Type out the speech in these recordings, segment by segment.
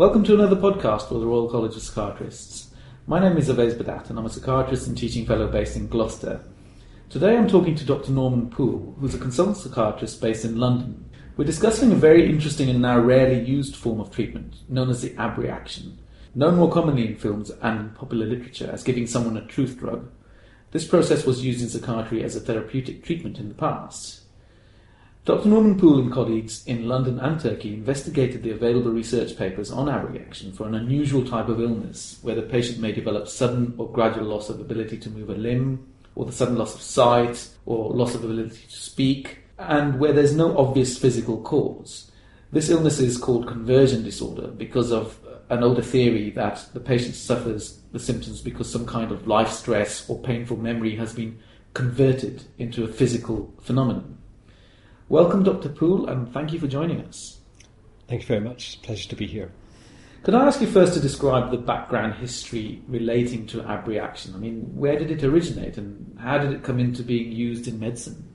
Welcome to another podcast for the Royal College of Psychiatrists. My name is Ovais Badat and I'm a psychiatrist and teaching fellow based in Gloucester. Today I'm talking to Dr. Norman Poole, who's a consultant psychiatrist based in London. We're discussing a very interesting and now rarely used form of treatment known as the abreaction, known more commonly in films and in popular literature as giving someone a truth drug. This process was used in psychiatry as a therapeutic treatment in the past. Dr. Norman Poole and colleagues in London and Turkey investigated the available research papers on abreaction for an unusual type of illness where the patient may develop sudden or gradual loss of ability to move a limb, or the sudden loss of sight, or loss of ability to speak, and where there's no obvious physical cause. This illness is called conversion disorder because of an older theory that the patient suffers the symptoms because some kind of life stress or painful memory has been converted into a physical phenomenon. Welcome, Dr. Poole, and thank you for joining us. Thank you very much. It's a pleasure to be here. Could I ask you first to describe the background history relating to abreaction? I mean, where did it originate and how did it come into being used in medicine?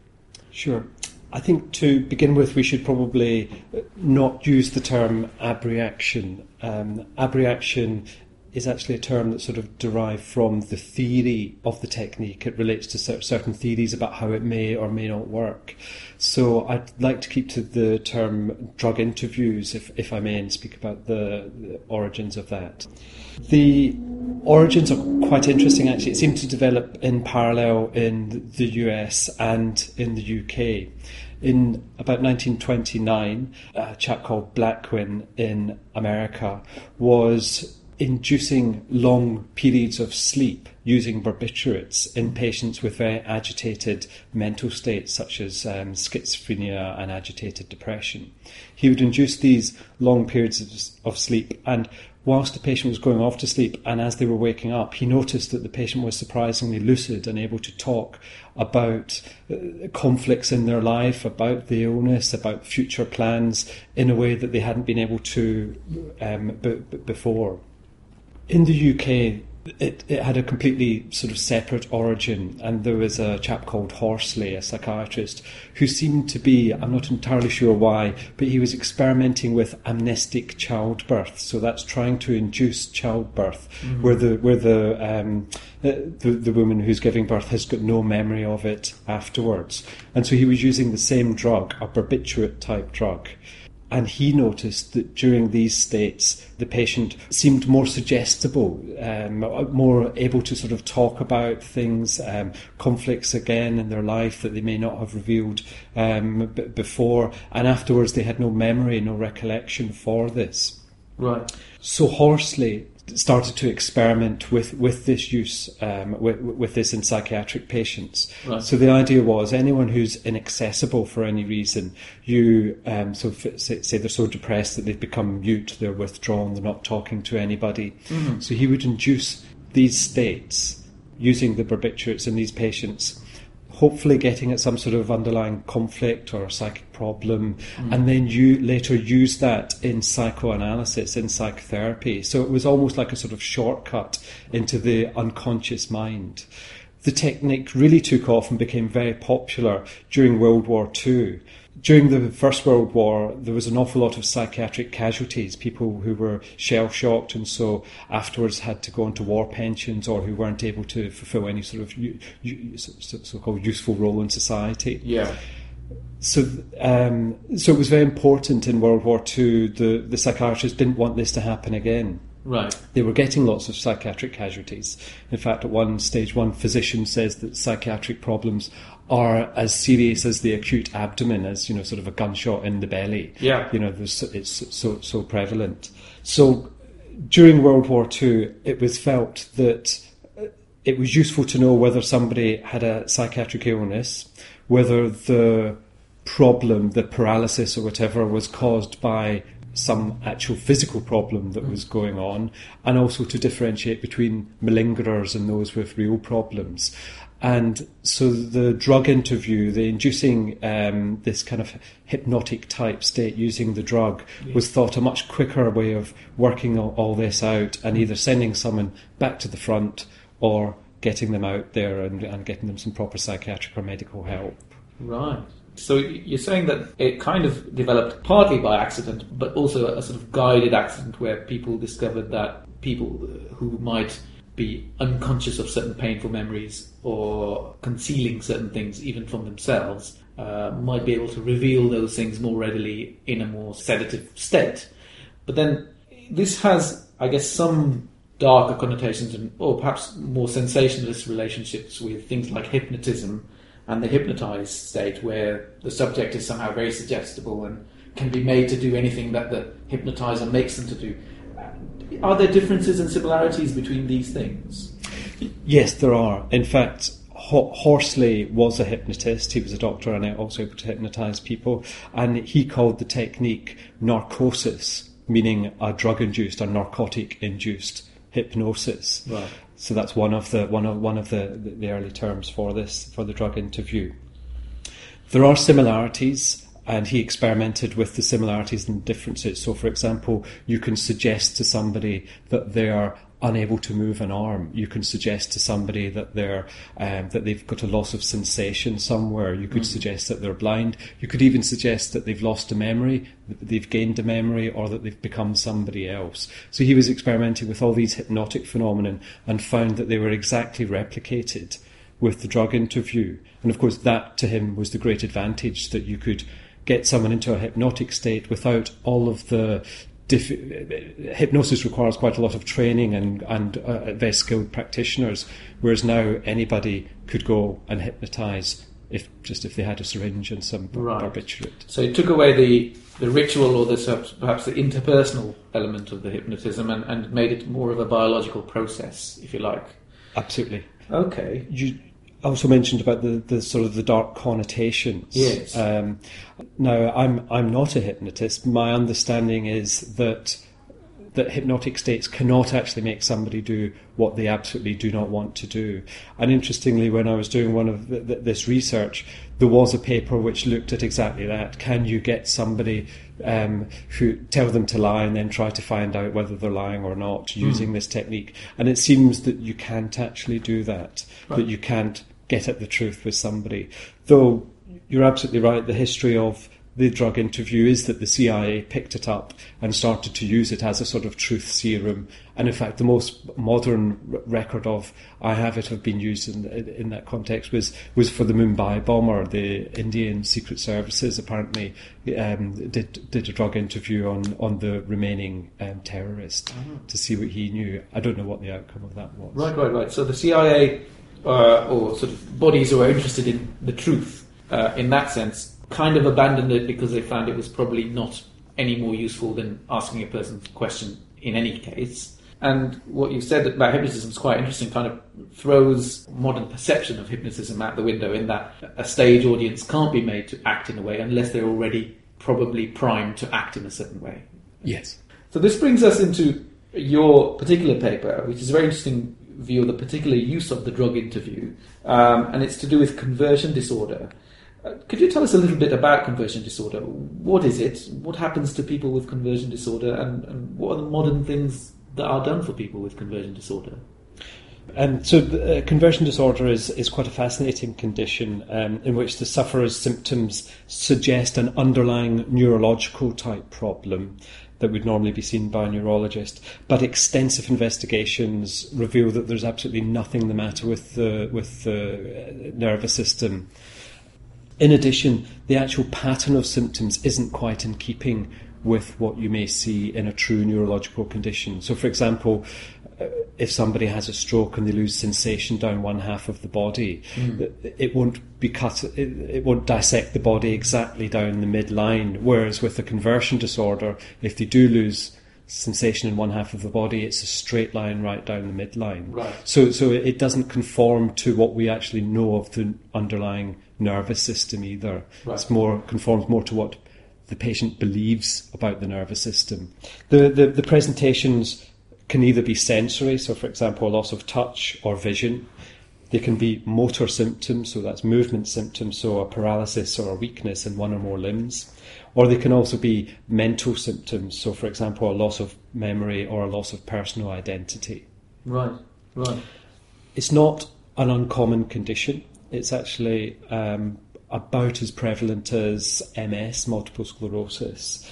Sure. I think to begin with, we should probably not use the term abreaction. Um, abreaction is actually a term that's sort of derived from the theory of the technique. It relates to certain theories about how it may or may not work. So I'd like to keep to the term drug interviews, if, if I may, and speak about the, the origins of that. The origins are quite interesting actually. It seemed to develop in parallel in the US and in the UK. In about 1929, a chap called Bleckwenn in America was inducing long periods of sleep using barbiturates in patients with very agitated mental states, such as um, schizophrenia and agitated depression. He would induce these long periods of, of sleep, and whilst the patient was going off to sleep and as they were waking up, he noticed that the patient was surprisingly lucid and able to talk about uh, conflicts in their life, about the illness, about future plans in a way that they hadn't been able to um, b- before in the UK, it, it had a completely sort of separate origin, and there was a chap called Horsley, a psychiatrist, who seemed to be, I'm not entirely sure why, but he was experimenting with amnestic childbirth. So that's trying to induce childbirth, mm-hmm. where the where the, um, the, the the woman who's giving birth has got no memory of it afterwards, and so he was using the same drug, a barbiturate type drug. And he noticed that during these states, the patient seemed more suggestible, um, more able to sort of talk about things, um, conflicts again in their life that they may not have revealed um, b- before. And afterwards, they had no memory, no recollection for this. Right. So Horsley started to experiment with, with this use, um, with, with this in psychiatric patients. Right. So the idea was anyone who's inaccessible for any reason, you, um, so say, say, they're so depressed that they've become mute, they're withdrawn, they're not talking to anybody. Mm-hmm. So he would induce these states using the barbiturates in these patients hopefully getting at some sort of underlying conflict or psychic problem, mm. and then you later use that in psychoanalysis, in psychotherapy. So it was almost like a sort of shortcut into the unconscious mind. The technique really took off and became very popular during World War II during the First World War, there was an awful lot of psychiatric casualties, people who were shell shocked and so afterwards had to go into war pensions or who weren't able to fulfill any sort of so called useful role in society. Yeah. So, um, so it was very important in World War II. The, the psychiatrists didn't want this to happen again. Right. They were getting lots of psychiatric casualties. In fact, at one stage, one physician says that psychiatric problems are as serious as the acute abdomen, as you know, sort of a gunshot in the belly. Yeah. You know, it's so so prevalent. So during World War II, it was felt that uh, it was useful to know whether somebody had a psychiatric illness, whether the problem, the paralysis or whatever, was caused by some actual physical problem that was going on, and also to differentiate between malingerers and those with real problems. And so the drug interview, the inducing um, this kind of hypnotic type state using the drug, yeah. was thought a much quicker way of working all, all, this out and either sending someone back to the front or getting them out there and, and getting them some proper psychiatric or medical help. Right. So you're saying that it kind of developed partly by accident, but also a sort of guided accident where people discovered that people who might be unconscious of certain painful memories or concealing certain things even from themselves uh, might be able to reveal those things more readily in a more sedative state. But then this has, I guess, some darker connotations and, or perhaps more sensationalist relationships with things like hypnotism and the hypnotized state, where the subject is somehow very suggestible and can be made to do anything that the hypnotizer makes them to do. Are there differences and similarities between these things? Yes, there are. In fact, Horsley was a hypnotist. He was a doctor and also able to hypnotize people. And he called the technique narcosis, meaning a drug induced or narcotic induced hypnosis. Right. So that's one of the one of one of the, the early terms for this for the drug interview. There are similarities, and he experimented with the similarities and differences. So, for example, you can suggest to somebody that they are unable to move an arm. You can suggest to somebody that they're um, that they've got a loss of sensation somewhere. You could mm. suggest that they're blind. You could even suggest that they've lost a memory, that they've gained a memory, or that they've become somebody else. So he was experimenting with all these hypnotic phenomena and found that they were exactly replicated with the drug interview. And of course, that to him was the great advantage that you could get someone into a hypnotic state without all of the hypnosis requires quite a lot of training and, and uh, very skilled practitioners, whereas now anybody could go and hypnotise if just if they had a syringe and some right. barbiturate. So it took away the, the ritual or the perhaps the interpersonal element of the hypnotism and, and made it more of a biological process, if you like. Absolutely. Okay. You, also mentioned about the, the sort of the dark connotations. Yes. Um, now, I'm I'm not a hypnotist. My understanding is that that hypnotic states cannot actually make somebody do what they absolutely do not want to do. And interestingly, when I was doing one of the, the, this research, there was a paper which looked at exactly that. Can you get somebody um, who tell them to lie and then try to find out whether they're lying or not using mm. this technique? And it seems that you can't actually do that. Right. That you can't get at the truth with somebody. Though you're absolutely right, the history of the drug interview is that the CIA picked it up and started to use it as a sort of truth serum. And in fact, the most modern record of I have it have been used in, in that context was, was for the Mumbai bomber. The Indian Secret Services apparently um, did did a drug interview on, on the remaining um, terrorist uh-huh. to see what he knew. I don't know what the outcome of that was. Right, right, right. So the CIA uh, or sort of bodies who are interested in the truth uh, in that sense kind of abandoned it because they found it was probably not any more useful than asking a person a question in any case. And what you said about hypnotism is quite interesting, kind of throws modern perception of hypnotism out the window in that a stage audience can't be made to act in a way unless they're already probably primed to act in a certain way. Yes. So this brings us into your particular paper, which is very interesting view the particular use of the drug interview, um, and it's to do with conversion disorder. Uh, could you tell us a little bit about conversion disorder? What is it? What happens to people with conversion disorder? And, and what are the modern things that are done for people with conversion disorder? Um, so, uh, conversion disorder is, is quite a fascinating condition um, in which the sufferer's symptoms suggest an underlying neurological type problem that would normally be seen by a neurologist. But extensive investigations reveal that there's absolutely nothing the matter with the, with the uh, nervous system. In addition, the actual pattern of symptoms isn't quite in keeping with what you may see in a true neurological condition. So, for example, uh, if somebody has a stroke and they lose sensation down one half of the body, mm. it won't be cut, it, it, won't dissect the body exactly down the midline. Whereas with a conversion disorder, if they do lose sensation in one half of the body, it's a straight line right down the midline. Right. So, so it doesn't conform to what we actually know of the underlying nervous system either. Right. It's more conforms more to what the patient believes about the nervous system. The, the, the presentations can either be sensory, so for example, a loss of touch or vision. They can be motor symptoms, so that's movement symptoms, so a paralysis or a weakness in one or more limbs. Or they can also be mental symptoms, so for example, a loss of memory or a loss of personal identity. Right, right. It's not an uncommon condition. It's actually um, about as prevalent as MS, multiple sclerosis.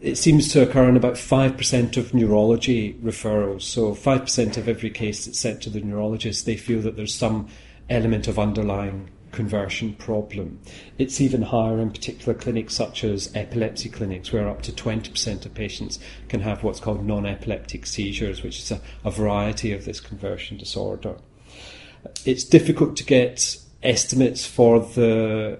It seems to occur in about 5% of neurology referrals. So, 5% of every case that's sent to the neurologist, they feel that there's some element of underlying conversion problem. It's even higher in particular clinics such as epilepsy clinics, where up to 20% of patients can have what's called non epileptic seizures, which is a, a, variety of this conversion disorder. It's difficult to get estimates for the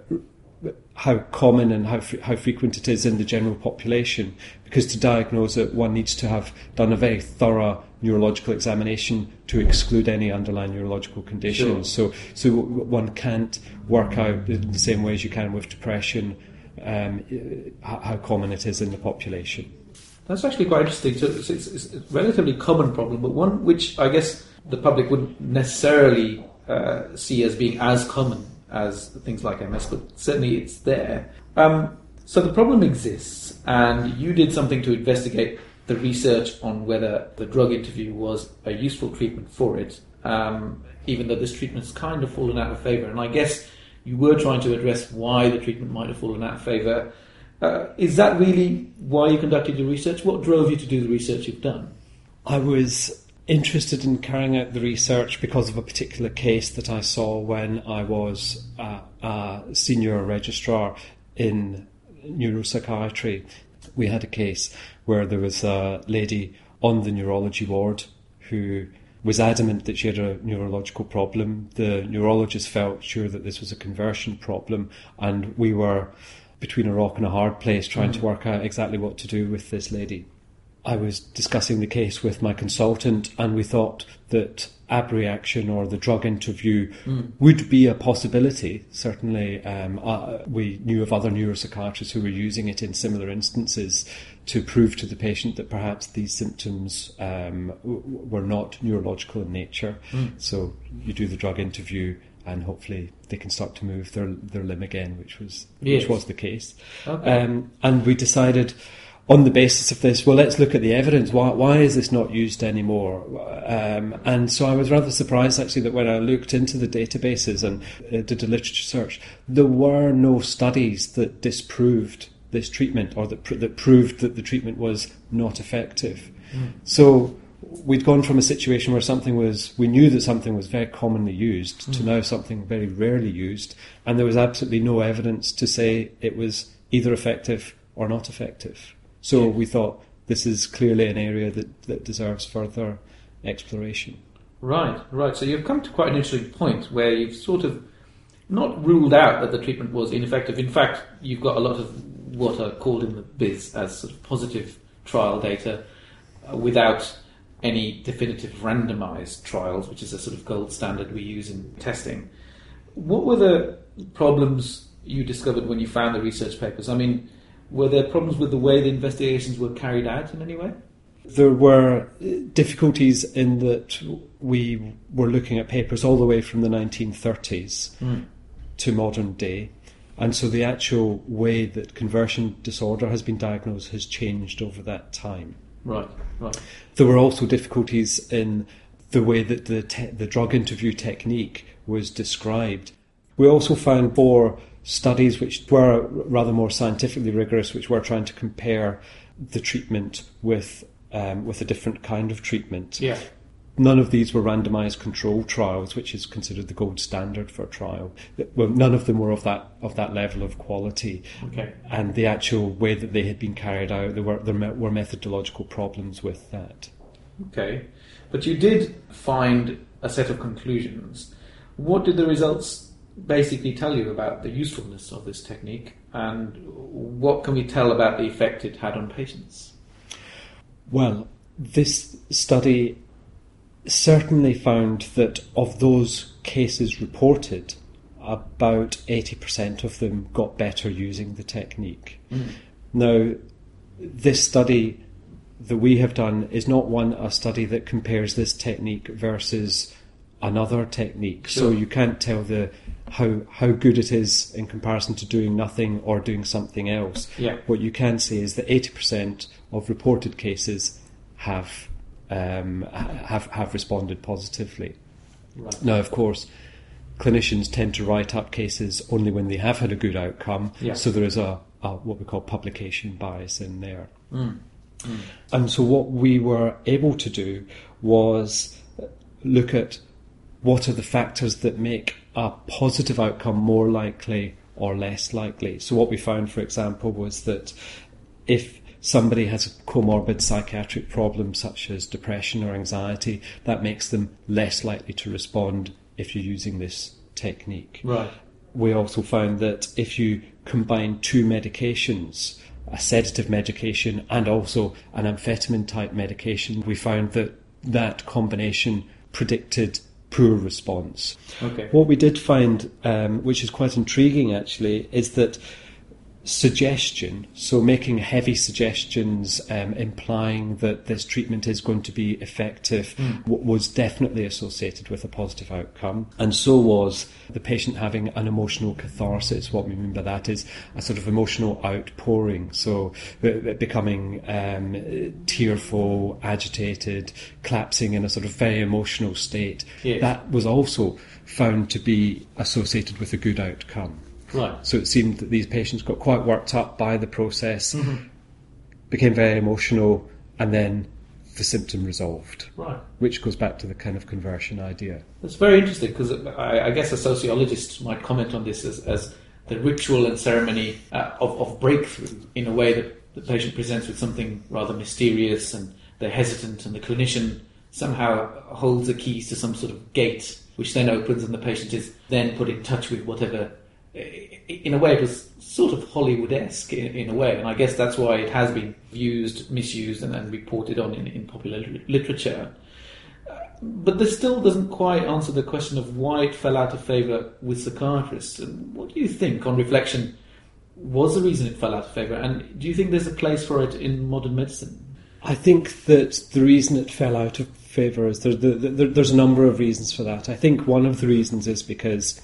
how common and how, how frequent it is in the general population because to diagnose it one needs to have done a very thorough neurological examination to exclude any underlying neurological conditions. Sure. So, so one can't work out in the same way as you can with depression um, how common it is in the population. That's actually quite interesting. So it's, it's, it's, a relatively common problem, but one which I guess the public wouldn't necessarily uh, see as being as common as things like MS, but certainly it's there. Um, so the problem exists, and you did something to investigate the research on whether the drug interview was a useful treatment for it, um, even though this treatment's kind of fallen out of favour. And I guess you were trying to address why the treatment might have fallen out of favour. Uh, is that really why you conducted your research? What drove you to do the research you've done? I was interested in carrying out the research because of a particular case that I saw when I was a, a senior registrar in neuropsychiatry. We had a case where there was a lady on the neurology ward who was adamant that she had a neurological problem. The neurologist felt sure that this was a conversion problem, and we were between a rock and a hard place trying mm. to work out exactly what to do with this lady. I was discussing the case with my consultant, and we thought that abreaction or the drug interview mm. would be a possibility. Certainly, um, uh, we knew of other neuropsychiatrists who were using it in similar instances to prove to the patient that perhaps these symptoms um, w- were not neurological in nature. Mm. So you do the drug interview, and hopefully they can start to move their their limb again, which was yes. which was the case. Okay. Um, and we decided on the basis of this, well, let's look at the evidence. Why, why is this not used anymore? Um, and so I was rather surprised actually that when I looked into the databases and uh, did a literature search, there were no studies that disproved this treatment or that, pr- that proved that the treatment was not effective. Mm. So we'd gone from a situation where something was, we knew that something was very commonly used mm. to now something very rarely used, and there was absolutely no evidence to say it was either effective or not effective. So yeah. we thought this is clearly an area that, that deserves further exploration. Right, right. So you've come to quite an interesting point where you've sort of not ruled out that the treatment was ineffective. In fact, you've got a lot of what are called in the biz as sort of positive trial data uh, without any definitive randomized trials, which is a sort of gold standard we use in testing. What were the problems you discovered when you found the research papers? I mean, were there problems with the way the investigations were carried out in any way? There were difficulties in that we were looking at papers all the way from the 1930s mm. to modern day. And so the actual way that conversion disorder has been diagnosed has changed over that time. Right, right. There were also difficulties in the way that the, te- the drug interview technique was described. We also found more studies which were rather more scientifically rigorous, which were trying to compare the treatment with um, with a different kind of treatment. Yeah. None of these were randomized control trials, which is considered the gold standard for a trial. Well, none of them were of that of that level of quality. Okay. And the actual way that they had been carried out, there were there were methodological problems with that. Okay, but you did find a set of conclusions. What did the results basically tell you about the usefulness of this technique and what can we tell about the effect it had on patients? Well, this study certainly found that of those cases reported, about 80% of them got better using the technique. Mm. Now, this study that we have done is not one a study that compares this technique versus another technique. Sure. So you can't tell the how how good it is in comparison to doing nothing or doing something else. Yeah. What you can say is that eighty percent of reported cases have um, have have responded positively. Right. Now, of course, clinicians tend to write up cases only when they have had a good outcome. Yeah. So there is a, a what we call publication bias in there. Mm. And so what we were able to do was look at what are the factors that make a positive outcome more likely or less likely. So what we found, for example, was that if somebody has a comorbid psychiatric problem such as depression or anxiety, that makes them less likely to respond if you're using this technique. Right. We also found that if you combine two medications, a sedative medication and also an amphetamine type medication, we found that that combination predicted poor response. Okay. What we did find, um, which is quite intriguing actually, is that suggestion, so making heavy suggestions um, implying that this treatment is going to be effective, w- was definitely associated with a positive outcome. And so was the patient having an emotional catharsis. What we mean by that is a sort of emotional outpouring, so uh, becoming um, tearful, agitated, collapsing in a sort of very emotional state. Yes. That was also found to be associated with a good outcome. Right. So it seemed that these patients got quite worked up by the process, Mm-hmm. became very emotional, and then the symptom resolved, Right. which goes back to the kind of conversion idea. That's very interesting because I, I guess a sociologist might comment on this as, as the ritual and ceremony uh, of, of breakthrough in a way that the patient presents with something rather mysterious and they're hesitant, and the clinician somehow holds the keys to some sort of gate which then opens, and the patient is then put in touch with whatever. In a way, it was sort of Hollywood esque in, in a way, and I guess that's why it has been used, misused, and, and reported on in, in popular literature. Uh, but this still doesn't quite answer the question of why it fell out of favour with psychiatrists. And what do you think, on reflection, was the reason it fell out of favour? And do you think there's a place for it in modern medicine? I think that the reason it fell out of favour is there, there, there's a number of reasons for that. I think one of the reasons is because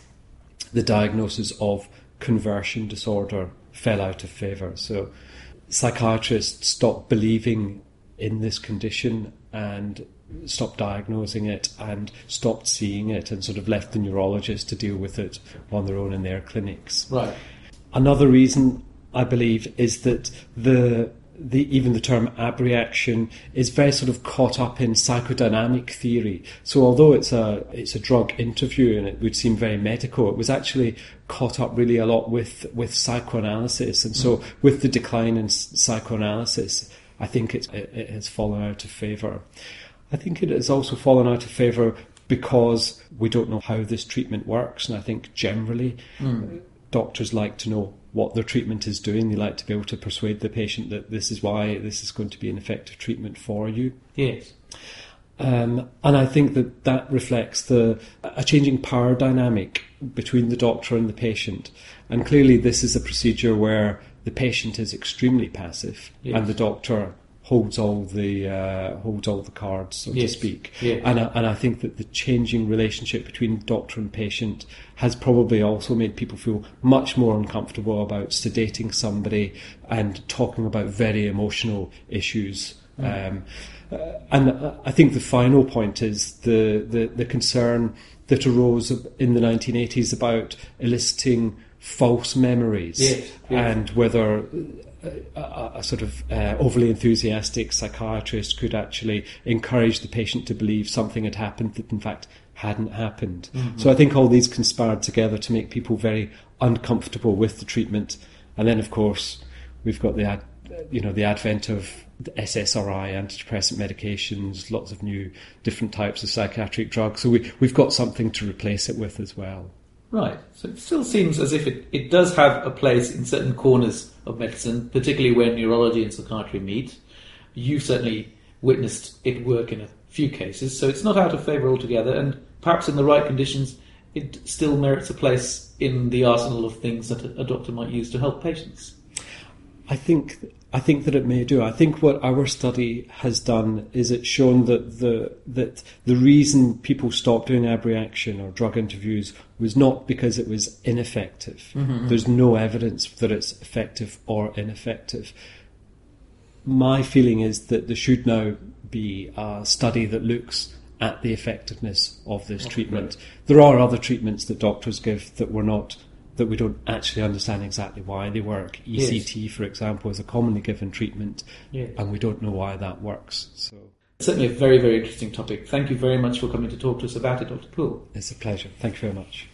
the diagnosis of conversion disorder fell out of favour. So psychiatrists stopped believing in this condition and stopped diagnosing it and stopped seeing it and sort of left the neurologists to deal with it on their own in their clinics. Right. Another reason I believe is that the the even the term abreaction is very sort of caught up in psychodynamic theory. So although it's a it's a drug interview and it would seem very medical, it was actually caught up really a lot with with psychoanalysis. And so mm. with the decline in psychoanalysis, I think it's, it, it has fallen out of favour. I think it has also fallen out of favour because we don't know how this treatment works, and I think generally mm. doctors like to know what their treatment is doing. They like to be able to persuade the patient that this is why this is going to be an effective treatment for you. Yes. Um, and I think that that reflects the a changing power dynamic between the doctor and the patient. And clearly, this is a procedure where the patient is extremely passive, Yes. and the doctor holds all the uh, holds all the cards, so Yes. to speak. Yes. And I, and I think that the changing relationship between doctor and patient has probably also made people feel much more uncomfortable about sedating somebody and talking about very emotional issues. Um, uh, and I think the final point is the, the, the concern that arose in the 1980s about eliciting false memories Yes, yes. and whether a, a, a sort of uh, overly enthusiastic psychiatrist could actually encourage the patient to believe something had happened that in fact hadn't happened. So I think all these conspired together to make people very uncomfortable with the treatment. And then, of course, we've got the ad, you know the advent of the SSRI, antidepressant medications, lots of new different types of psychiatric drugs. So we, we've got something to replace it with as well. Right. So it still seems as if it, it does have a place in certain corners of medicine, particularly where neurology and psychiatry meet. You've certainly witnessed it work in a few cases, so it's not out of favour altogether, and perhaps in the right conditions, it still merits a place in the arsenal of things that a, a doctor might use to help patients. I think I think that it may do. I think what our study has done is it's shown that the that the reason people stopped doing abreaction or drug interviews was not because it was ineffective. Mm-hmm. There's no evidence that it's effective or ineffective. My feeling is that there should now be a study that looks at the effectiveness of this treatment. There are other treatments that doctors give that we're not that we don't actually understand exactly why they work. Yes. ECT, for example, is a commonly given treatment, Yes. and we don't know why that works. So Certainly a very, very interesting topic. Thank you very much for coming to talk to us about it, Dr. Poole. it's a pleasure. Thank you very much.